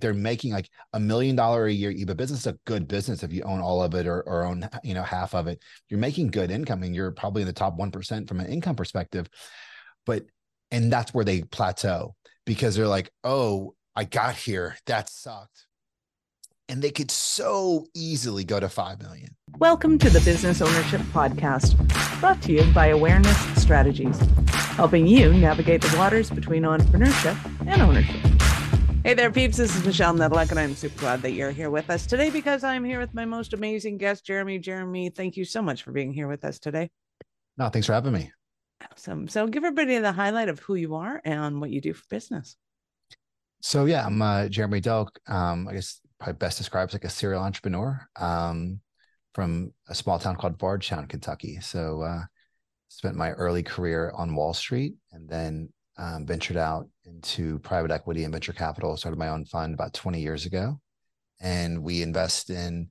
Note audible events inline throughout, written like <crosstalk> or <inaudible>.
they're making like a million dollar a year EBIT business is a good business if you own all of it or, or own you know half of it. You're making good income and you're probably in the top one percent from an income perspective. But and that's where they plateau because they're like, oh, I got here, that sucked. And they could so easily go to 5 million. Welcome to the Business Ownership Podcast, brought to you by Awareness Strategies, helping you navigate the waters between entrepreneurship and ownership. Hey there, peeps. This is Michelle Nedelec, and I'm super glad that you're here with us today because I'm here with my most amazing guest, Jeremy. Jeremy, thank you so much for being here with us today. No, thanks for having me. Awesome. So, give everybody the highlight of who you are and what you do for business. So, yeah, I'm uh, Jeremy Delk. Um, I guess probably best describes like a serial entrepreneur um, from a small town called Bardstown, Kentucky. So, uh, spent my early career on Wall Street and then um, ventured out into private equity and venture capital, started my own fund about 20 years ago. And we invest in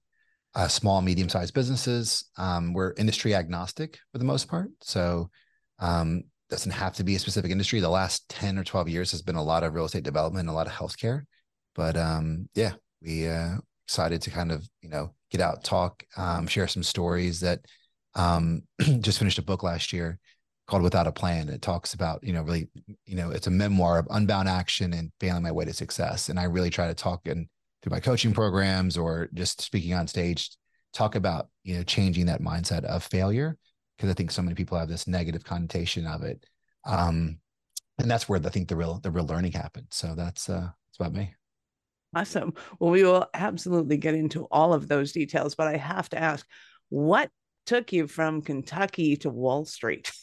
uh, small, medium sized businesses. Um, we're industry agnostic for the most part. So, um, doesn't have to be a specific industry. The last 10 or 12 years has been a lot of real estate development, a lot of healthcare. But um, yeah, we uh, excited to kind of, you know, get out, talk, um, share some stories that um, <clears throat> just finished a book last year called Without a Plan. It talks about, you know, really, you know, it's a memoir of unbound action and failing my way to success. And I really try to talk and through my coaching programs or just speaking on stage, talk about, you know, changing that mindset of failure. Cause I think so many people have this negative connotation of it. Um, and that's where I think the real, the real learning happened. So that's, uh, that's about me. Awesome. Well, we will absolutely get into all of those details, but I have to ask, what took you from Kentucky to Wall Street? <laughs>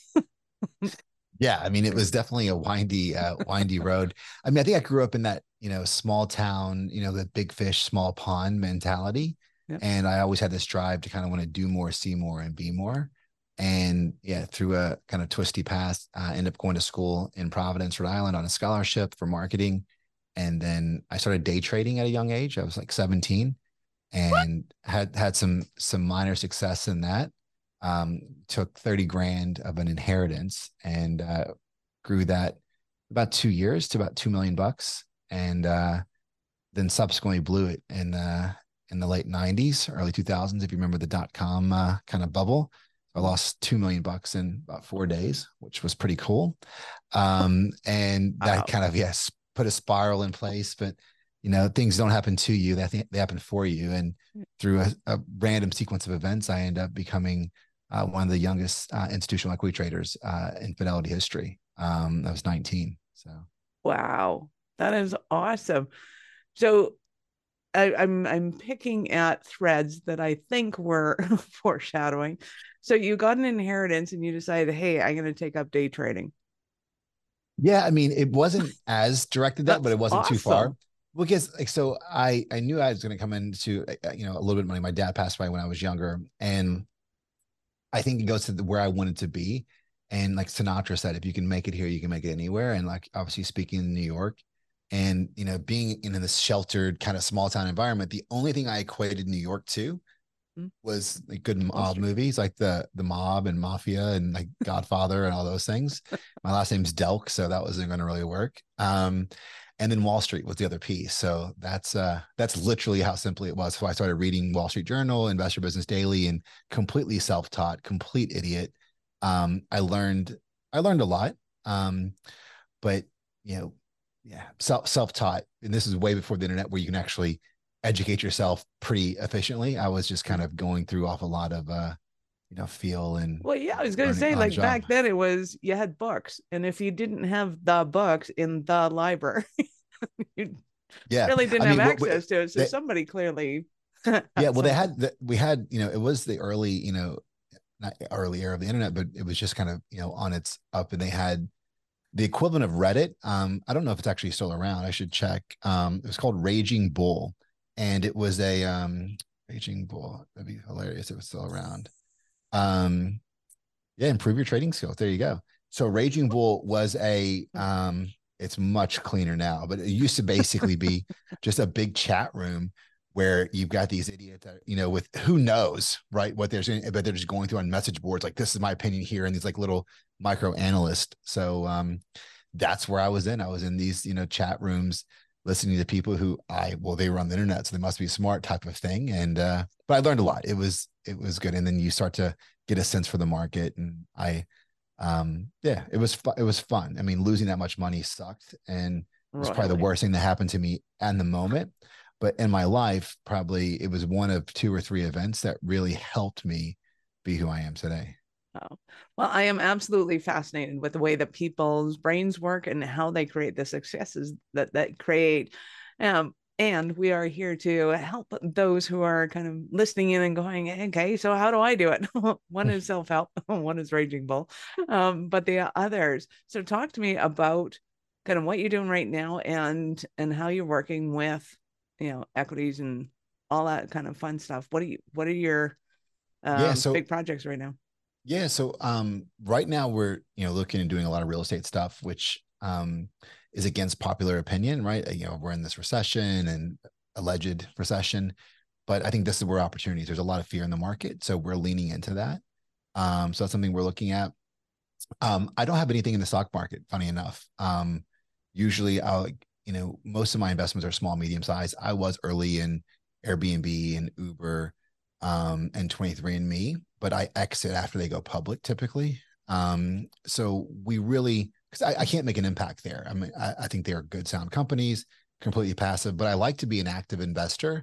yeah, I mean, it was definitely a windy, uh, windy road. I mean, I think I grew up in that you know small town, you know, the big fish, small pond mentality, yep. and I always had this drive to kind of want to do more, see more, and be more. And yeah, through a kind of twisty path, I uh, ended up going to school in Providence, Rhode Island, on a scholarship for marketing. And then I started day trading at a young age. I was like 17, and what? had had some some minor success in that um, took 30 grand of an inheritance and uh, grew that about two years to about 2 million bucks. And uh, then subsequently blew it in the, in the late 90s, early 2000s, if you remember the dot com uh, kind of bubble. I lost 2 million bucks in about four days, which was pretty cool. Um, and that wow. kind of, yes, put a spiral in place. But you know things don't happen to you they, they happen for you and mm. through a, a, random sequence of events i end up becoming uh, one of the youngest uh, institutional equity traders uh, in Fidelity history. Um, I was 19. So wow, that is awesome. So I, I'm I'm picking at threads that I think were <laughs> foreshadowing. So you got an inheritance and you decided, hey, I'm going to take up day trading. Yeah, I mean, it wasn't <laughs> as directed that, but it wasn't awesome. too far because like so i i knew i was going to come into uh, you know a little bit of money my dad passed away when i was younger and I think it goes to the, where I wanted to be. And like Sinatra said, if you can make it here, you can make it anywhere. And like obviously speaking in New York and, you know, being in this sheltered kind of small town environment, the only thing I equated New York to mm. was like good mob movies like the the mob and mafia and like <laughs> godfather and all those things my last name's delk so that wasn't going to really work um and then Wall Street was the other piece. So that's uh that's literally how simply it was. So I started reading Wall Street Journal, Investor Business Daily, and completely self-taught, complete idiot. Um, I learned I learned a lot. Um, but you know, yeah, self self-taught, and this is way before the internet where you can actually educate yourself pretty efficiently. I was just kind of going through off a lot of uh you know feel and well yeah i was going to say like back then it was you had books and if you didn't have the books in the library <laughs> you yeah really didn't I have mean, access to it so they, somebody clearly <laughs> yeah well they had the, we had you know it was the early you know not early era of the internet but it was just kind of you know on its up and they had the equivalent of reddit. Um i don't know if it's actually still around i should check. Um it was called raging bull and it was a um raging bull that'd be hilarious if it was still around um, yeah, improve your trading skills. There you go. So Raging Bull was a um, it's much cleaner now, but it used to basically be <laughs> just a big chat room where you've got these idiots that, you know, with who knows, right? What they're saying, but they're just going through on message boards like this is my opinion here, and these like little micro analysts. So um that's where I was in. I was in these, you know, chat rooms listening to people who I well they were on the internet so they must be smart type of thing and uh but I learned a lot. It was it was good. And then you start to get a sense for the market. And I um yeah it was fu- it was fun. I mean losing that much money sucked and it was probably the worst thing that happened to me at the moment. But in my life probably it was one of two or three events that really helped me be who I am today. Oh, well, I am absolutely fascinated with the way that people's brains work and how they create the successes that that create. Um, and we are here to help those who are kind of listening in and going, okay, so how do I do it? <laughs> one is <laughs> self help, <laughs> one is Raging Bull, um, but the others. So talk to me about kind of what you're doing right now and and how you're working with you know equities and all that kind of fun stuff. What are you? What are your um, yeah, so, big projects right now? Yeah. So um, right now we're you know looking and doing a lot of real estate stuff, which um, is against popular opinion, right? You know, we're in this recession and alleged recession, but I think this is where opportunities. There's a lot of fear in the market, so we're leaning into that. Um, so that's something we're looking at. Um, I don't have anything in the stock market. Funny enough, um, usually I'll you know most of my investments are small, medium size. I was early in Airbnb and Uber um, and 23andMe, but I exit after they go public typically. Um, so we really, because I, I, can't make an impact there. I mean, I, I, think they are good, sound companies, completely passive, but I like to be an active investor.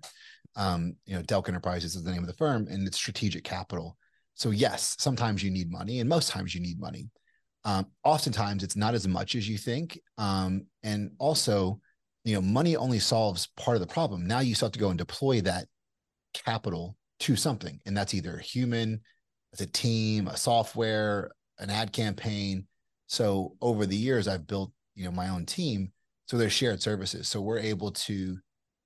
Um, you know, Delk Enterprises is the name of the firm, and it's strategic capital. So yes, sometimes you need money, and most times you need money. Um, oftentimes, it's not as much as you think, um, and also, you know, money only solves part of the problem. Now you still have to go and deploy that capital to something. And that's either human, as a team, a software, an ad campaign. So over the years, I've built, you know, my own team. So there's shared services. So we're able to,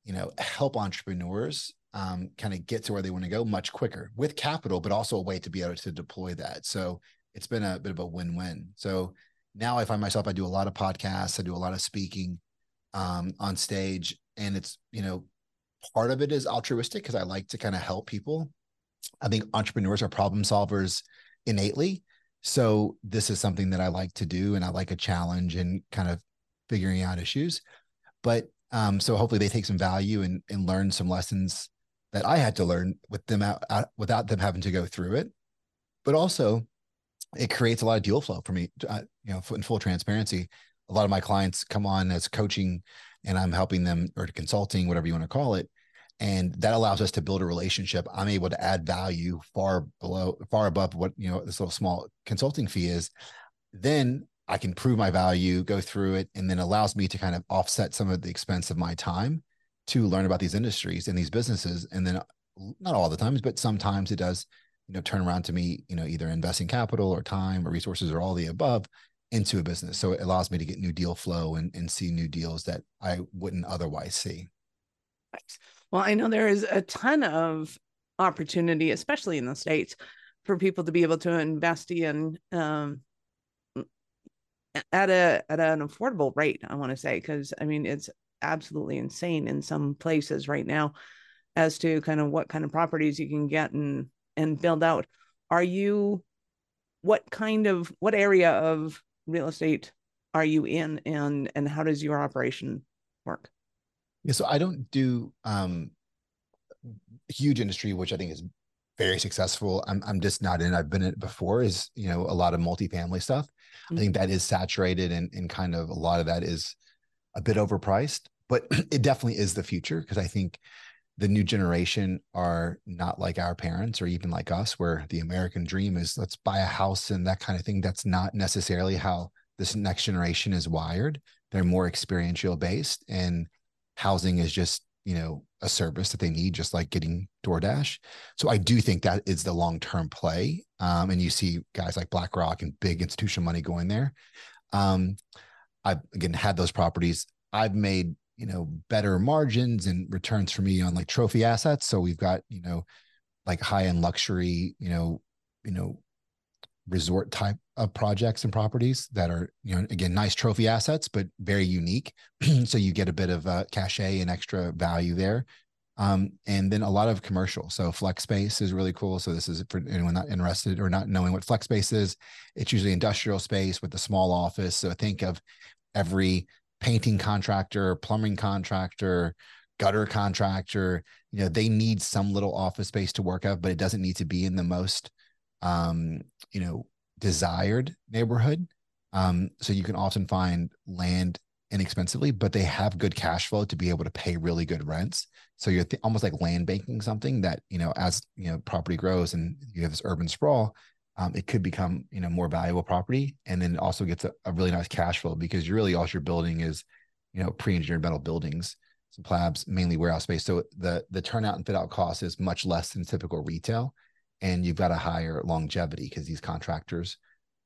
you know, help entrepreneurs um, kind of get to where they want to go much quicker with capital, but also a way to be able to deploy that. So it's been a bit of a win-win. So now I find myself, I do a lot of podcasts, I do a lot of speaking um, on stage, and it's, you know, part of it is altruistic because I like to kind of help people. I think entrepreneurs are problem solvers innately. So this is something that I like to do and I like a challenge and kind of figuring out issues. But um, so hopefully they take some value and, and learn some lessons that I had to learn with them out, out without them having to go through it. But also it creates a lot of deal flow for me, uh, you know, in full transparency. A lot of my clients come on as coaching and I'm helping them or consulting, whatever you want to call it and that allows us to build a relationship i'm able to add value far below far above what you know this little small consulting fee is. Then i can prove my value go through it and then allows me to kind of offset some of the expense of my time to learn about these industries and these businesses. And then not all the times but sometimes it does you know turn around to me you know either investing capital or time or resources or all the above into a business. So it allows me to get new deal flow and, and see new deals that i wouldn't otherwise see well, I know there is a ton of opportunity, especially in the States, for people to be able to invest in um, at a at an affordable rate, I want to say, because I mean it's absolutely insane in some places right now as to kind of what kind of properties you can get and and build out. Are you what kind of what area of real estate are you in and and how does your operation work? Yeah, so I don't do um huge industry, which I think is very successful. I'm I'm just not in. I've been in it before. Is you know a lot of multifamily stuff. Mm-hmm. I think that is saturated and and kind of a lot of that is a bit overpriced, but <clears throat> it definitely is the future because I think the new generation are not like our parents or even like us, where the American dream is let's buy a house and that kind of thing. That's not necessarily how this next generation is wired. They're more experiential based and housing is just you know a service that they need just like getting DoorDash. So I do think that is the long-term play. Um, and you see guys like BlackRock and big institutional money going there. Um, I've again had those properties. I've made you know better margins and returns for me on like trophy assets. So we've got you know like high-end luxury, you know, you know, resort type of projects and properties that are, you know, again, nice trophy assets, but very unique. <clears throat> so you get a bit of uh, cachet and extra value there. Um, and then a lot of commercial. So flex space is really cool. So this is for anyone not interested or not knowing what flex space is. It's usually industrial space with a small office. So think of every painting contractor, plumbing contractor, gutter contractor, you know, they need some little office space to work out, but it doesn't need to be in the most, um, you know, desired neighborhood. Um, so you can often find land inexpensively, but they have good cash flow to be able to pay really good rents. So you're th- almost like land banking something that, you know, as, you know, property grows and you have this urban sprawl, um, it could become, you know, more valuable property. And then it also gets a, a really nice cash flow because you're really all you're building is, you know, pre-engineered metal buildings some plabs, mainly warehouse space. So the the turnout and fit out cost is much less than typical retail, and you've got a higher longevity because these contractors,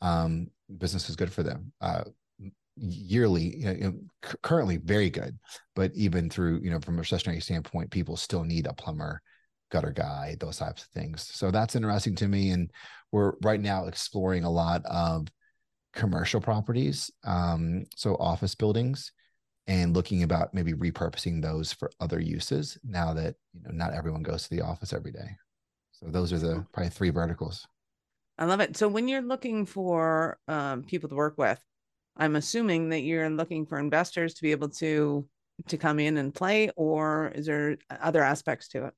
um, business is good for them. Uh, yearly, you know, currently very good, but even through you know from a recessionary standpoint, people still need a plumber, gutter guy, those types of things. So that's interesting to me, and we're right now exploring a lot of commercial properties, um, so office buildings and looking about maybe repurposing those for other uses now that you know not everyone goes to the office every day so those are the probably three verticals i love it so when you're looking for um, people to work with i'm assuming that you're looking for investors to be able to to come in and play or is there other aspects to it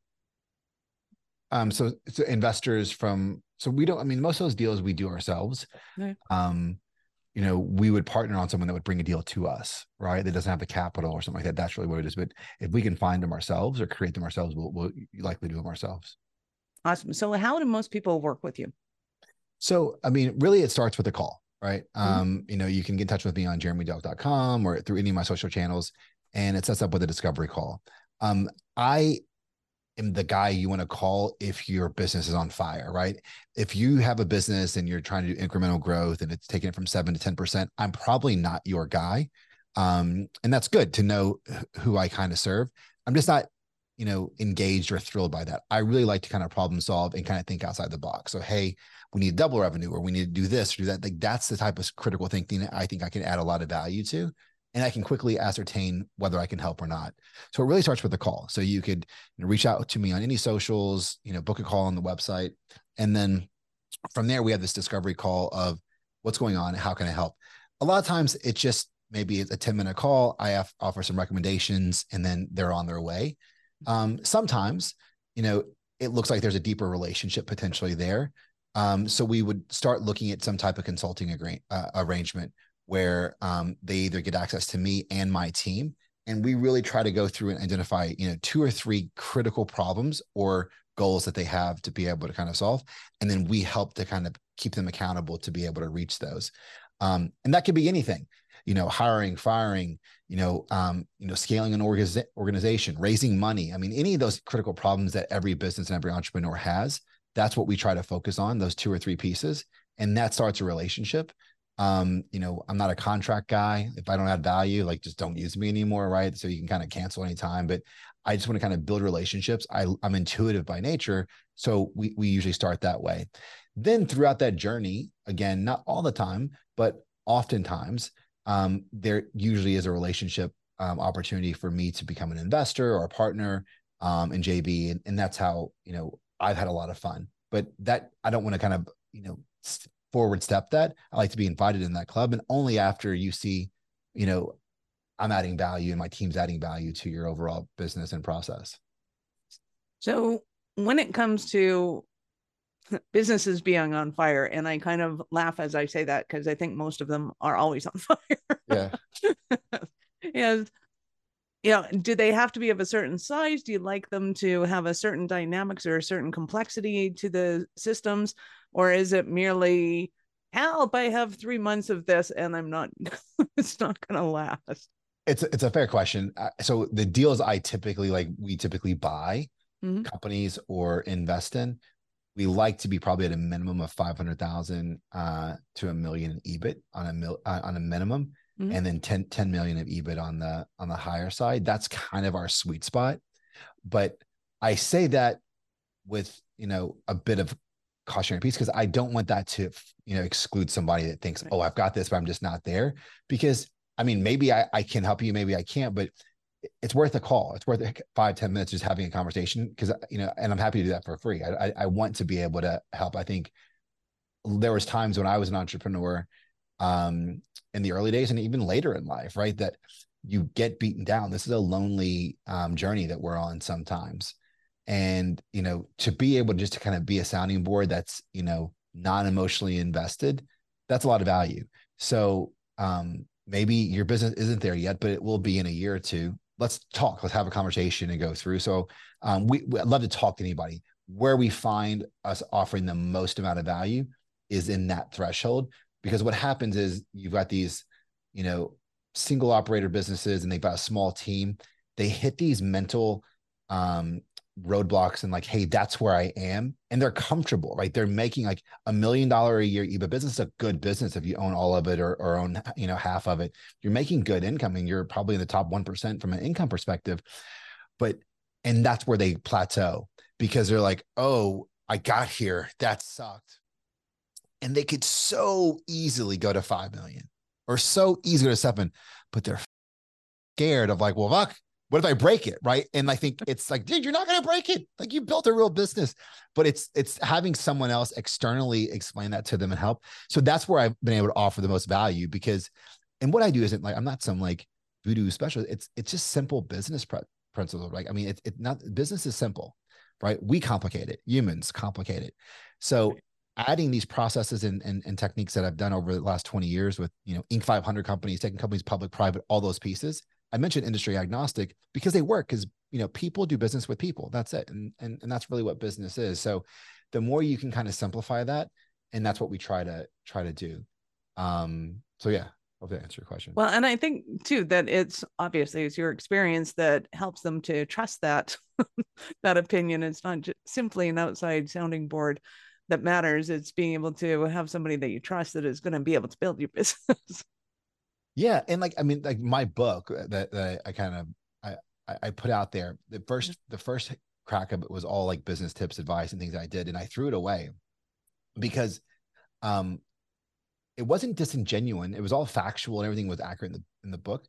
um so, so investors from so we don't i mean most of those deals we do ourselves okay. um you know, we would partner on someone that would bring a deal to us, right? That doesn't have the capital or something like that. That's really what it is. But if we can find them ourselves or create them ourselves, we'll, we'll likely do them ourselves. Awesome. So, how do most people work with you? So, I mean, really, it starts with a call, right? Mm-hmm. Um, you know, you can get in touch with me on jeremydelk.com or through any of my social channels, and it sets up with a discovery call. Um, I am the guy you want to call if your business is on fire, right? If you have a business and you're trying to do incremental growth and it's taking it from seven to 10%, I'm probably not your guy. Um, and that's good to know who I kind of serve. I'm just not, you know, engaged or thrilled by that. I really like to kind of problem solve and kind of think outside the box. So, hey, we need double revenue or we need to do this or do that. Like that's the type of critical thinking I think I can add a lot of value to and I can quickly ascertain whether I can help or not. So it really starts with a call. So you could reach out to me on any socials, you know, book a call on the website, and then from there we have this discovery call of what's going on, how can I help. A lot of times it's just maybe it's a 10 minute call. I have, offer some recommendations, and then they're on their way. Um, sometimes, you know, it looks like there's a deeper relationship potentially there. Um, so we would start looking at some type of consulting agree- uh, arrangement where um, they either get access to me and my team and we really try to go through and identify you know two or three critical problems or goals that they have to be able to kind of solve and then we help to kind of keep them accountable to be able to reach those um, and that could be anything you know hiring firing you know um, you know scaling an organiz- organization raising money. I mean any of those critical problems that every business and every entrepreneur has that's what we try to focus on those two or three pieces and that starts a relationship. Um you know i'm not a contract guy. If i don't add value like just don't use me anymore right? So you can kind of cancel anytime but i just want to kind of build relationships. I i'm intuitive by nature so we we usually start that way. Then throughout that journey again not all the time but oftentimes um there usually is a relationship um, opportunity for me to become an investor or a partner um in JV and, and that's how you know i've had a lot of fun but that i don't want to kind of you know forward step that. I like to be invited in that club, and only after you see, you know, I'm adding value and my team's adding value to your overall business and process. So when it comes to businesses being on fire, and I kind of laugh as I say that because I think most of them are always on <laughs> fire. Yeah. and you know, do they have to be of a certain size? Do you like them to have a certain dynamics or a certain complexity to the systems? or is it merely help i have three months of this and i'm not <laughs> it's not going to last it's it's a fair question uh, so the deals i typically like we typically buy mm-hmm. companies or invest in we like to be probably at a minimum of 500,000 uh, to a million in EBIT on a mil, uh, on a minimum mm-hmm. and then 10, 10 million of EBIT on the on the higher side that's kind of our sweet spot but I say that with you know a bit of cautionary piece because I don't want that to, you know, exclude somebody that thinks, oh, I've got this, but I'm just not there. Because I mean, maybe I, I can help you, maybe I can't, but it's worth a call. It's worth five ten minutes just having a conversation because, you know, and I'm happy to do that for free. I, I, I want to be able to help. I think there was times when I was an entrepreneur, um, in the early days and even later in life, right? That you get beaten down. This is a lonely um, journey that we're on sometimes. And, you know, to be able to just to kind of be a sounding board that's, you know, non emotionally invested, that's a lot of value. So um, maybe your business isn't there yet, but it will be in a year or two. Let's talk. Let's have a conversation and go through. So um, we, we I'd love to talk to anybody. Where we find us offering the most amount of value is in that threshold, because what happens is you've got these, you know, single operator businesses and they've got a small team. They hit these mental um, roadblocks and like, hey, that's where I am. And they're comfortable, right? They're making like a million dollar a year EBIT business is a good business if you own all of it or, or own, you know, half of it. You're making good income and you're probably in the top 1% from an income perspective. But, and that's where they plateau because they're like, oh, I got here. That sucked. And they could so easily go to 5 million or so easy to seven, but they're scared of like, well, fuck, what if I break it? Right. And I think mm-hmm. it's like, dude, you're not going to break it. Like you built a real business, but it's, it's having someone else externally explain that to them and help. So that's where I've been able to offer the most value because, and what I do isn't like, I'm not some like voodoo specialist. It's, it's just simple business pre- principles. Right. I mean, it's it not business is simple, right? We complicate it. Humans complicate it. So adding these processes and, and, and techniques that I've done over the last 20 years with, you know, Inc. 500 companies, taking companies public, private, all those pieces I mentioned industry agnostic because they work because you know people do business with people. That's it, and and and that's really what business is. So the more you can kind of simplify that, and that's what we try to try to do. Um, so yeah, hope that answer your question. Well, and I think too that it's obviously it's your experience that helps them to trust that <laughs> that opinion. It's not just simply an outside sounding board that matters. It's being able to have somebody that you trust that is going to be able to build your <laughs> business. Yeah, and like I mean, like my book uh, that, that I kind of I I put out there. The first the first crack of it was all like business tips, advice, and things I did, and I threw it away because um it wasn't disingenuous. It was all factual and everything was accurate in the in the book,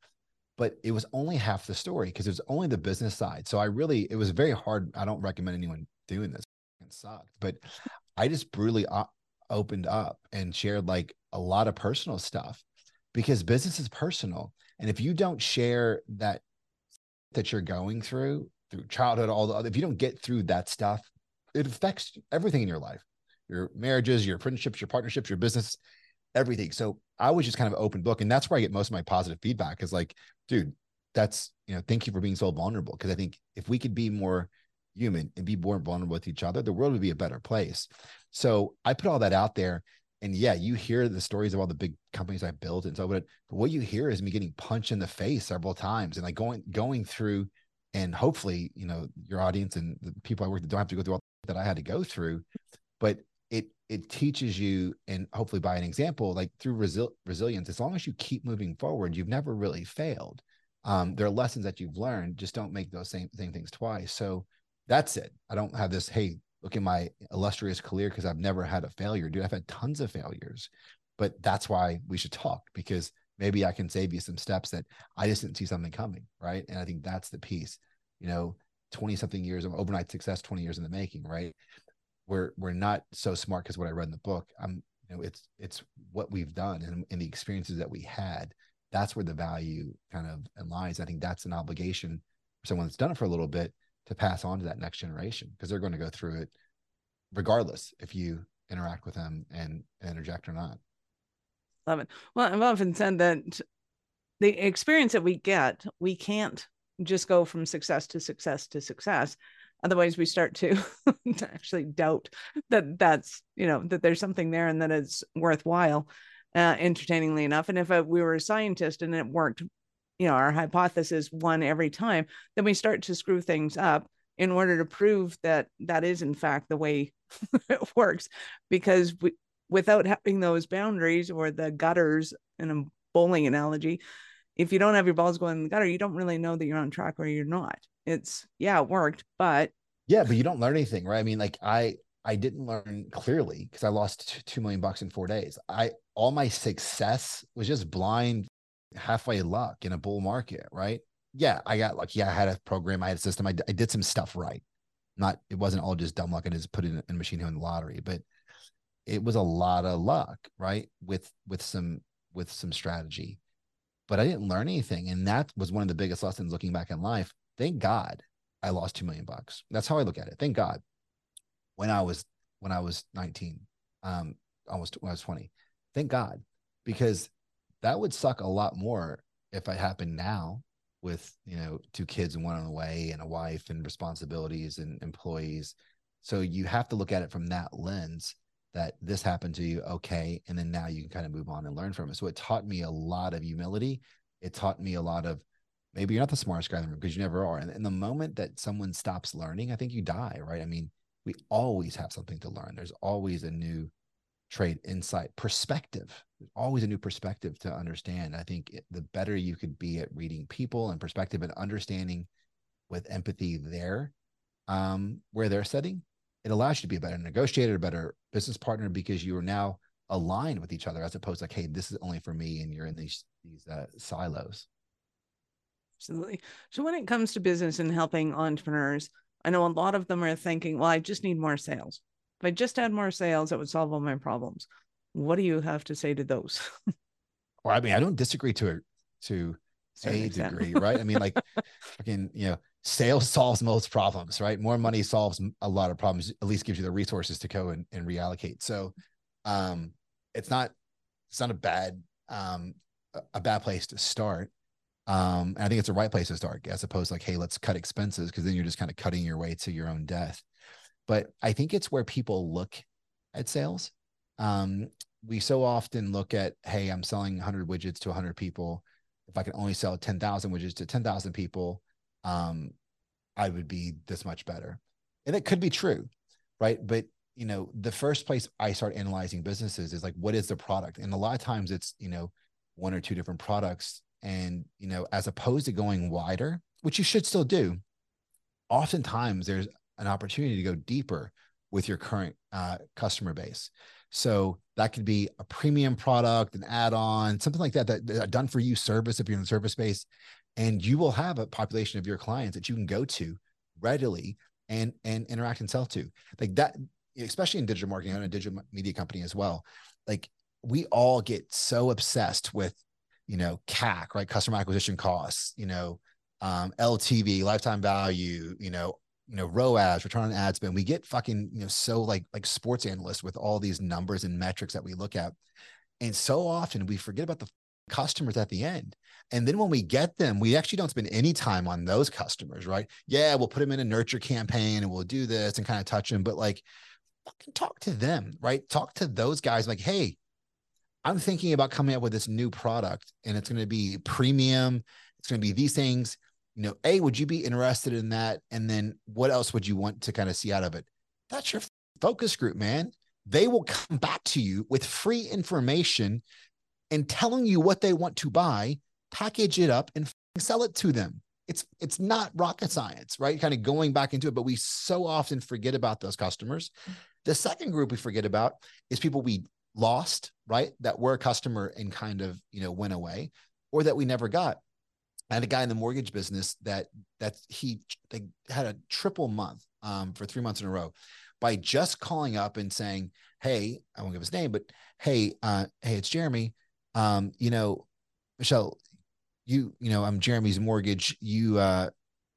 but it was only half the story because it was only the business side. So I really it was very hard. I don't recommend anyone doing this. It sucked, but I just brutally opened up and shared like a lot of personal stuff because business is personal. And if you don't share that that you're going through through childhood, all the other, if you don't get through that stuff, it affects everything in your life, your marriages, your friendships, your partnerships, your business, everything. So I was just kind of open book. And that's where I get most of my positive feedback is like, dude, that's, you know, thank you for being so vulnerable. Cause I think if we could be more human and be more vulnerable with each other, the world would be a better place. So I put all that out there and yeah, you hear the stories of all the big companies I built and so but, what you hear is me getting punched in the face several times and like going going through and hopefully, you know, your audience and the people I work with don't have to go through all that I had to go through, but it it teaches you and hopefully by an example, like through resil- resilience, as long as you keep moving forward, you've never really failed. Um, there are lessons that you've learned. Just don't make those same same things twice. So that's it. I don't have this, hey, look at my illustrious career because I've never had a failure, dude. I've had tons of failures, but that's why we should talk because maybe I can save you some steps that I just didn't see something coming, right? And I think that's the piece. You know, twenty something years of overnight success, twenty years in the making, right? We're we're not so smart because what I read in the book. I'm, you know, it's it's what we've done and, and the experiences that we had. That's where the value kind of lies. I think that's an obligation for someone that's done it for a little bit to pass on to that next generation because they're going to go through it regardless if you interact with them and, interject or not. Love it. Well, I've often said that the experience that we get, we can't just go from success to success to success. Otherwise, we start to, <laughs> actually doubt that that's, you know, that there's something there and that it's worthwhile, uh, entertainingly enough. And if uh, we were a scientist and it worked you know our hypothesis won every time then we start to screw things up in order to prove that that is in fact the way <laughs> it works. Because we, without having those boundaries or the gutters in a bowling analogy if you don't have your balls going in the gutter you don't really know that you're on track or you're not. It's yeah it worked but yeah but you don't learn anything right? I mean like i i didn't learn clearly because i lost two million bucks in four days. I all my success was just blind halfway luck in a bull market, right? Yeah, I got lucky. Yeah, I had a program, I had a system, I, I did some stuff right. Not, it wasn't all just dumb luck. I just put in a machine who in the lottery, but it was a lot of luck, right? With with some with some strategy, but I didn't learn anything. And that was one of the biggest lessons looking back in life. Thank God I lost two million bucks. That's how I look at it. Thank God. When I was when I was 19, um, almost when I was 20. Thank God. Because that would suck a lot more if it happened now with you know two kids and one on the way and a wife and responsibilities and employees. So you have to look at it from that lens that this happened to you okay and then now you can kind of move on and learn from it. So it taught me a lot of humility. It taught me a lot of maybe you're not the smartest guy in the room because you never are. And the moment that someone stops learning i think you die right? I mean we always have something to learn. There's always a new trade insight perspective always a new perspective to understand. I think it, the better you could be at reading people and perspective and understanding with empathy there um, where they're sitting it allows you to be a better negotiator a better business partner because you are now aligned with each other as opposed to like hey this is only for me and you're in these these uh, silos. Absolutely. So when it comes to business and helping entrepreneurs i know a lot of them are thinking well i just need more sales. If I just had more sales, it would solve all my problems. What do you have to say to those? <laughs> well, I mean, I don't disagree to a to a degree, <laughs> right? I mean, like fucking, you know, sales solves most problems, right? More money solves a lot of problems, at least gives you the resources to go and, and reallocate. So um it's not it's not a bad um a bad place to start. Um, and I think it's the right place to start as opposed to like, hey, let's cut expenses because then you're just kind of cutting your way to your own death but I think it's where people look at sales. Um, we so often look at, hey, I'm selling 100 widgets to 100 people. If I can only sell 10,000 widgets to 10,000 people, um, I would be this much better. And it could be true, right? But you know, the first place I start analyzing businesses is like, what is the product? And a lot of times it's you know one or two different products, and you know, as opposed to going wider, which you should still do. Oftentimes, there's an opportunity to go deeper with your current uh, customer base. So that could be a premium product, an add-on, something like that, that, that done for you service if you're in the service space, and you will have a population of your clients that you can go to readily and and interact and sell to. Like that, especially in digital marketing, and a digital media company as well. Like we all get so obsessed with, you know, CAC, right? Customer acquisition costs, you know, um, LTV, lifetime value, you know, you know ROAS, return on ad spend. We get fucking you know so like like sports analysts with all these numbers and metrics that we look at, and so often we forget about the customers at the end. And then when we get them, we actually don't spend any time on those customers, right? Yeah, we'll put them in a nurture campaign and we'll do this and kind of touch them, but like fucking talk to them, right? Talk to those guys like, hey, I'm thinking about coming up with this new product and it's going to be premium. It's going to be these things you know, A, would you be interested in that? And then what else would you want to kind of see out of it? That's your focus group, man. They will come back to you with free information and telling you what they want to buy, package it up and sell it to them. It's it's not rocket science, right? Kind of going back into it, but we so often forget about those customers. The second group we forget about is people we lost, right? That were a customer and kind of, you know, went away or that we never got. I had a guy in the mortgage business that that he they had a triple month um, for three months in a row by just calling up and saying, "Hey, I won't give his name, but hey, uh, hey, it's Jeremy. Um, you know, Michelle, you you know, I'm Jeremy's mortgage. You uh,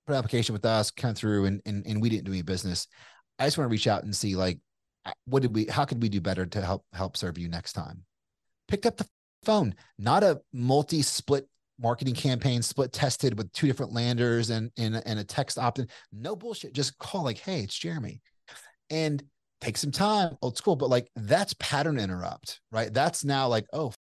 put an application with us, come through, and and and we didn't do any business. I just want to reach out and see like, what did we? How could we do better to help help serve you next time? Picked up the phone, not a multi-split marketing campaign split tested with two different landers and, and, and a text opt-in. No bullshit. Just call like, hey, it's Jeremy. And take some time, old school, but like that's pattern interrupt, right? That's now like, oh,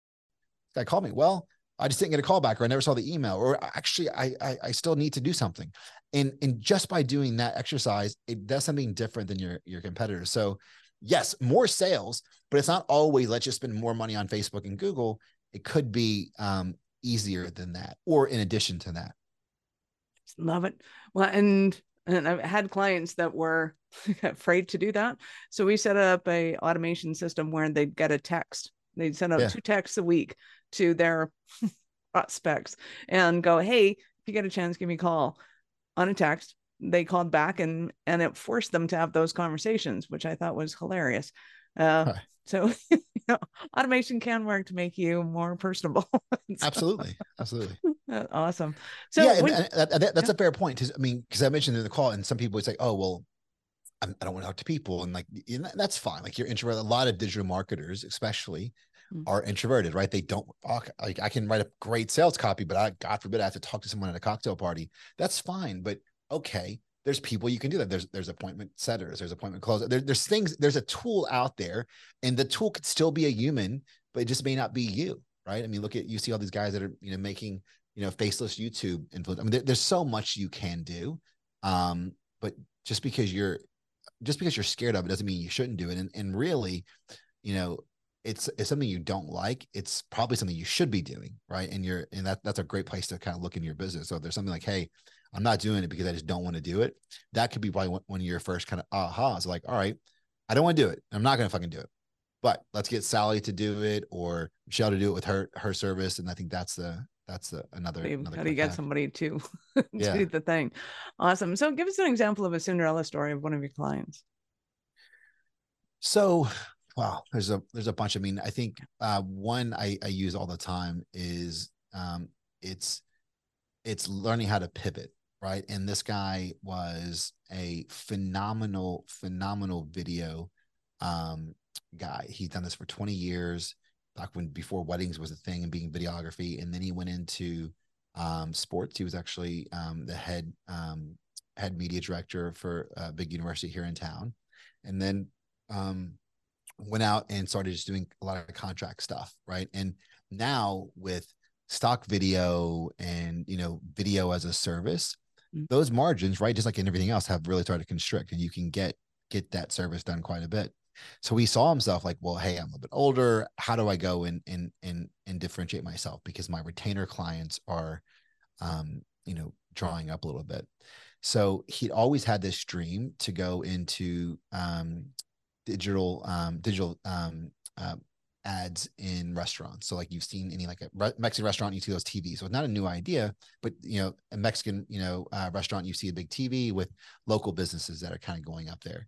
guy called me. Well, I just didn't get a call back or I never saw the email or actually I, I, I still need to do something. And and just by doing that exercise, it does something different than your your competitors. So yes, more sales, but it's not always let's just spend more money on Facebook and Google. It could be um, easier than that or in addition to that. Love it. Well and and i've had clients that were <laughs> afraid to do that. So we set up a automation system where they'd get a text. They'd send out yeah. two texts a week to their <laughs> prospects and go hey if you get a chance give me a call. On a text they called back and and it forced them to have those conversations which i thought was hilarious Uh. So, <laughs> you know, automation can work to make you more personable. <laughs> so, absolutely, absolutely. <laughs> Awesome. So, yeah, when, and, and that, that's yeah. a fair point. I mean, because I mentioned in the call, and some people would say, "Oh, well, I'm, I do not want to talk to people," and like you know, that's fine. Like you're introverted. A lot of digital marketers, especially, mm-hmm. are introverted, right? They don't talk. Like I can write a great sales copy, but I, God forbid, I have to talk to someone at a cocktail party. That's fine, but okay there's people you can do that. There's there's appointment setters, there's appointment closers. There, there's things, there's a tool out there, and the tool could still be a human, but it just may not be you, right? I mean, look at you see all these guys that are you know making you know faceless YouTube influence. I mean, there, there's so much you can do, um, but just because you're just because you're scared of it doesn't mean you shouldn't do it. And and really, you know, it's it's something you don't like. It's probably something you should be doing, right? And you're and that that's a great place to kind of look in your business. So there's something like, hey, I'm not doing it because I just don't want to do it. That could be probably one, of your first kind of ahas. Like, all right, I don't want to do it. I'm not going to fucking do it. But let's get Sally to do it or Michelle to do it with her her service. And I think that's the that's the another. How do you, another how do you get somebody to, <laughs> to yeah. do the thing? Awesome. So give us an example of a Cinderella story of one of your clients. So wow, there's a there's a bunch. I mean, I think uh, one I, I use all the time is um, it's it's learning how to pivot right? And this guy was a phenomenal, phenomenal video um, guy. He's done this for 20 years, back when before weddings was a thing and being videography. And then he went into um, sports. He was actually um, the head um, head media director for a big university here in town, and then um, went out and started just doing a lot of contract stuff, right? And now with stock video and you know video as a service. Those margins, right, just like in everything else, have really started to constrict, and you can get get that service done quite a bit. So he saw himself like, well, hey, I'm a little bit older. How do I go and and and and differentiate myself because my retainer clients are, um, you know, drawing up a little bit. So he'd always had this dream to go into um, digital um, digital um, uh, ads in restaurants. So like you've seen any like a re- Mexican restaurant, you see those TVs. So it's not a new idea, but you know, a Mexican, you know, uh, restaurant, you see a big TV with local businesses that are kind of going up there.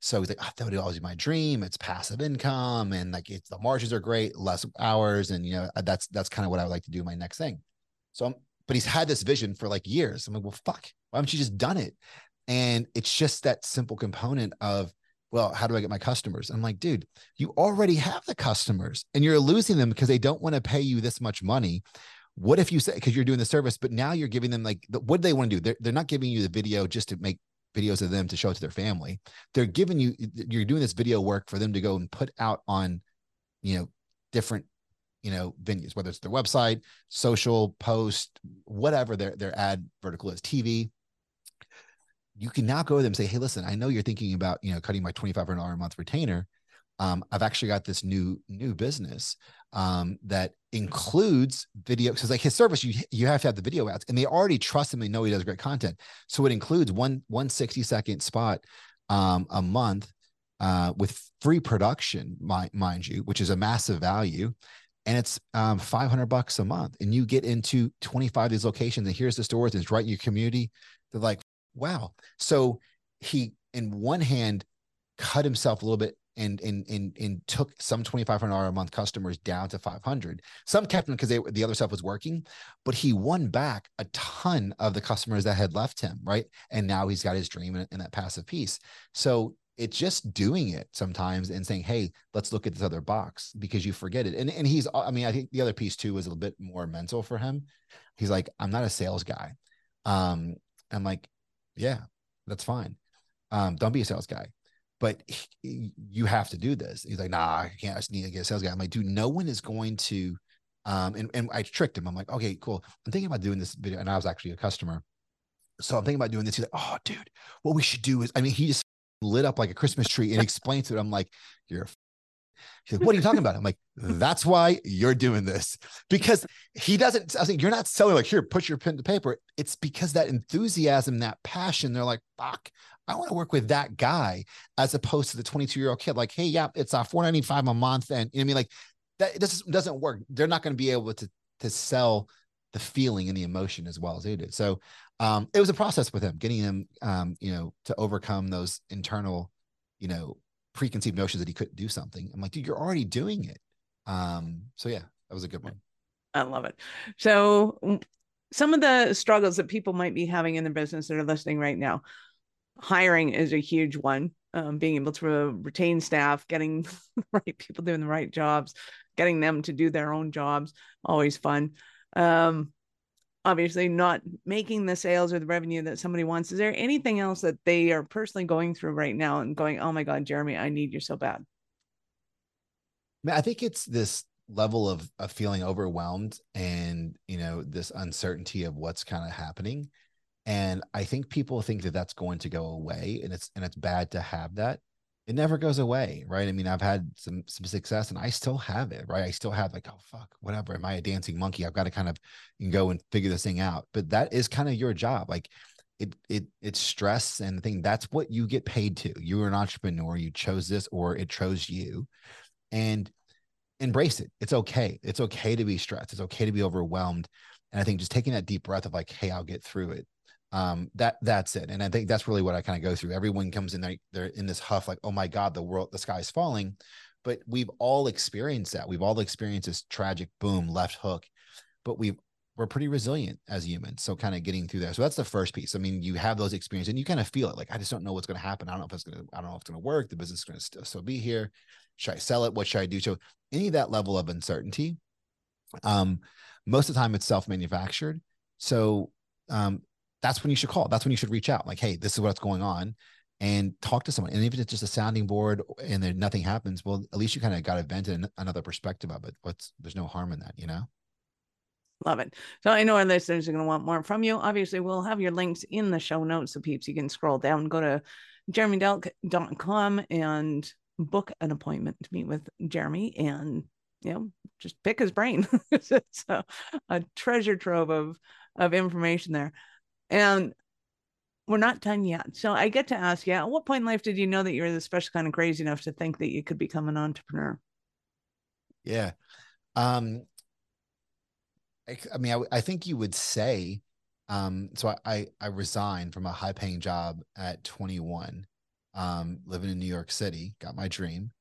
So he's like, oh, that would always be my dream. It's passive income and like it's the margins are great, less hours. And you know, uh, that's that's kind of what I would like to do my next thing. So I'm, but he's had this vision for like years. I'm like, well, fuck, why haven't you just done it? And it's just that simple component of well, how do I get my customers? I'm like, dude, you already have the customers and you're losing them because they don't want to pay you this much money. What if you say, because you're doing the service, but now you're giving them like, what do they want to do? They're, they're not giving you the video just to make videos of them to show it to their family. They're giving you, you're doing this video work for them to go and put out on, you know, different, you know, venues, whether it's their website, social post, whatever their, their ad vertical is, TV, you can now go to them and say, Hey, listen, I know you're thinking about, you know, cutting my $2,500 a month retainer. Um, I've actually got this new, new business um, that includes video. Cause like his service, you, you have to have the video ads and they already trust him. They know he does great content. So it includes one, one 60 second spot um, a month uh, with free production, mind, mind you, which is a massive value and it's um, 500 bucks a month and you get into 25 of these locations and here's the stores it's right in your community they're like wow. So he, in one hand, cut himself a little bit and and and, and took some twenty five hundred dollar a month customers down to five hundred. Some kept them because the other stuff was working, but he won back a ton of the customers that had left him, right? And now he's got his dream in, in that passive piece. So it's just doing it sometimes and saying, "Hey, let's look at this other box," because you forget it. And and he's, I mean, I think the other piece too was a little bit more mental for him. He's like, "I'm not a sales guy." Um, I'm like, yeah, that's fine. Um, don't be a sales guy, but he, you have to do this. He's like, nah, I can't. I just need to get a sales guy. I'm like, dude, no one is going to. Um, and, and I tricked him. I'm like, okay, cool. I'm thinking about doing this video. And I was actually a customer. So I'm thinking about doing this. He's like, oh, dude, what we should do is, I mean, he just lit up like a Christmas tree and explained to it. I'm like, you're She's like, what are you talking about? I'm like, that's why you're doing this because he doesn't. I was like, you're not selling like here, put your pen to paper. It's because that enthusiasm, that passion. They're like, fuck, I want to work with that guy as opposed to the 22 year old kid. Like, hey, yeah, it's a uh, 495 a month, and you know I mean, like that. Just doesn't work. They're not going to be able to to sell the feeling and the emotion as well as they do. So um, it was a process with him, getting him, um, you know, to overcome those internal, you know, preconceived notions that he couldn't do something. I'm like, dude, you're already doing it. Um, so yeah, that was a good one. I love it. So some of the struggles that people might be having in their business that are listening right now, hiring is a huge one. Um, being able to retain staff, getting <laughs> the right people doing the right jobs, getting them to do their own jobs, always fun. Um, obviously, not making the sales or the revenue that somebody wants. Is there anything else that they are personally going through right now and going, oh my God, Jeremy, I need you so bad? I think it's this level of, of feeling overwhelmed and you know this uncertainty of what's kind of happening and i think people think that that's going to go away and it's and it's bad to have that it never goes away right i mean i've had some some success and i still have it right i still have like oh fuck whatever am i a dancing monkey i've got to kind of go and figure this thing out but that is kind of your job like it it it's stress and the thing that's what you get paid to you're an entrepreneur you chose this or it chose you and embrace it. It's okay. It's okay to be stressed. It's okay to be overwhelmed. And I think just taking that deep breath of like, hey, I'll get through it. Um, that that's it. And I think that's really what I kind of go through. Everyone comes in there, they're in this huff, like, oh my God, the world, the sky's falling. But we've all experienced that. We've all experienced this tragic boom, left hook. But we've we're pretty resilient as humans. So kind of getting through there. So that's the first piece. I mean, you have those experiences and you kind of feel it. Like, I just don't know what's going to happen. I don't know if it's going to, I don't know if it's going to work. The business is going to still, still be here. Should I sell it? What should I do? So any of that level of uncertainty, um, most of the time it's self-manufactured. So um, that's when you should call. That's when you should reach out. Like, hey, this is what's going on, and talk to someone. And if it's just a sounding board and then nothing happens, well, at least you kind of got a vent in another perspective of it. What's there's no harm in that, you know. Love it. So I know our listeners are going to want more from you. Obviously, we'll have your links in the show notes. So peeps, you can scroll down, go to jeremydelk.com and book an appointment to meet with Jeremy and you know just pick his brain. <laughs> it's a, a treasure trove of of information there. And we're not done yet. So I get to ask you, at what point in life did you know that you were the special kind of crazy enough to think that you could become an entrepreneur? Yeah. Um, I, I mean, I, I, think you would say, um, so I, I, I resigned from a high paying job at 21 um, living in New York City, got my dream.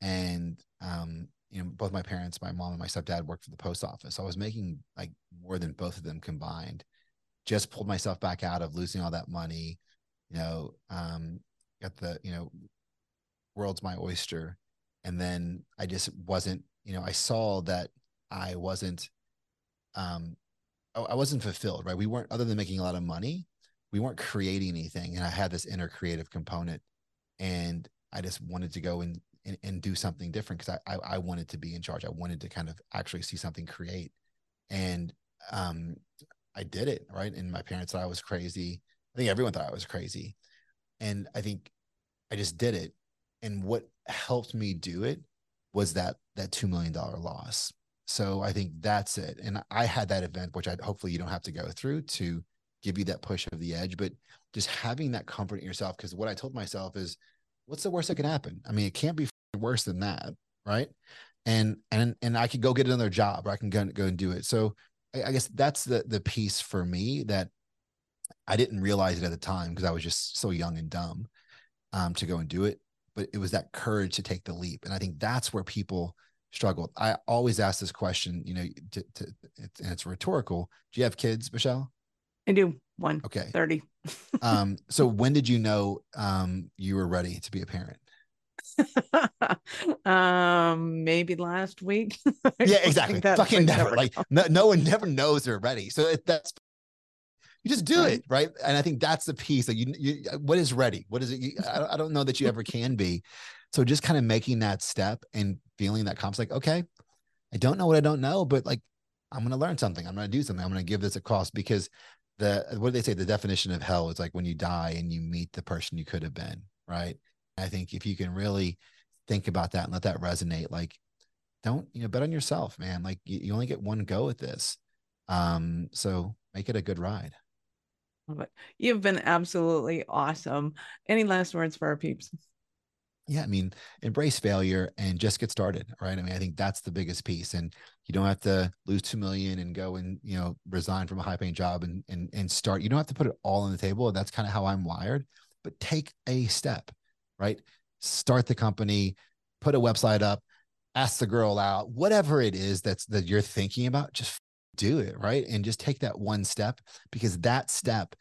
And, um, you know, both my parents, my mom and my stepdad worked for the post office. I was making like more than both of them combined. Just pulled myself back out of losing all that money, you know, um, got the, you know, world's my oyster. And then I just wasn't, you know, I saw that I wasn't, um, I wasn't fulfilled, right? We weren't, other than making a lot of money, we weren't creating anything. And I had this inner creative component and I just wanted to go and and, and do something different because I, I, I wanted to be in charge. I wanted to kind of actually see something create, and um, I did it right. And my parents thought I was crazy. I think everyone thought I was crazy, and I think I just did it. And what helped me do it was that that two million dollar loss. So I think that's it. And I had that event, which I hopefully you don't have to go through to give you that push of the edge, but just having that comfort in yourself. Because what I told myself is, what's the worst that can happen? I mean, it can't be worse than that, right? And and and I could go get another job, or I can go go and do it. So I, I guess that's the the piece for me that I didn't realize it at the time because I was just so young and dumb um, to go and do it. But it was that courage to take the leap, and I think that's where people struggle. I always ask this question, you know, to, to, and it's rhetorical. Do you have kids, Michelle? I do one. Okay. 30. <laughs> um, so when did you know um you were ready to be a parent? <laughs> um maybe last week. <laughs> Yeah exactly. fucking never like no, no one never knows they're ready. So it, that's you just do right. it right? And i think that's the piece that you, you what is ready? What is it you, I, I don't know that you ever can be. So just kind of making that step and feeling that confidence like okay i don't know what i don't know but like i'm going to learn something. I'm going to do something. I'm going to give this a cost because the what do they say? The definition of hell is like when you die and you meet the person you could have been right i think if you can really think about that and let that resonate like don't you know bet on yourself man like you, you only get one go at this um so make it a good ride but you've been absolutely awesome any last words for our peeps yeah, I mean, embrace failure and just get started, right? I mean, I think that's the biggest piece. And you don't have to lose two million and go and you know resign from a high paying job and and and start. You don't have to put it all on the table. That's kind of how I'm wired. But take a step, right? start the company, put a website up, ask the girl out, whatever it is that's that you're thinking about, just do it, right? And just take that one step because that step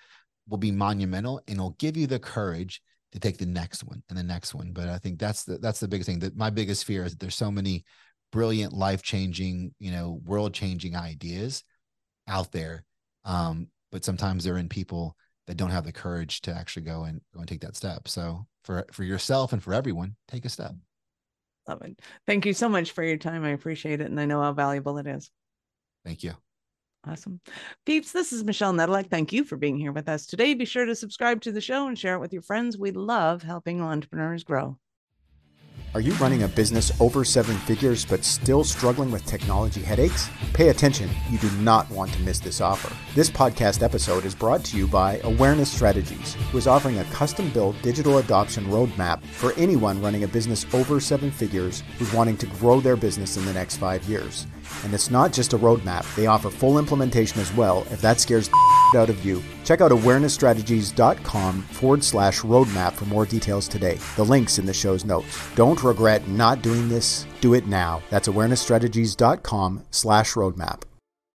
will be monumental and it'll give you the courage to take the next one and the next one. But I think that's the that's the biggest thing. That my biggest fear is that there's so many brilliant, life changing, you know, world changing ideas out there. Um, but sometimes they're in people that don't have the courage to actually go and go and take that step. So for for yourself and for everyone, take a step. Love it. Thank you so much for your time. I appreciate it. And I know how valuable it is. Thank you. Awesome. Peeps, this is Michelle Nedelec. Thank you for being here with us today. Be sure to subscribe to the show and share it with your friends. We love helping entrepreneurs grow. Are you running a business over seven figures but still struggling with technology headaches? Pay attention, you do not want to miss this offer. This podcast episode is brought to you by Awareness Strategies, who is offering a custom built digital adoption roadmap for anyone running a business over seven figures who's wanting to grow their business in the next five years. And it's not just a roadmap, they offer full implementation as well if that scares the <laughs> out of you. Check out awarenessstrategies.com forward slash roadmap for more details today. The link's in the show's notes. Don't regret not doing this. Do it now. That's awarenessstrategies.com slash roadmap.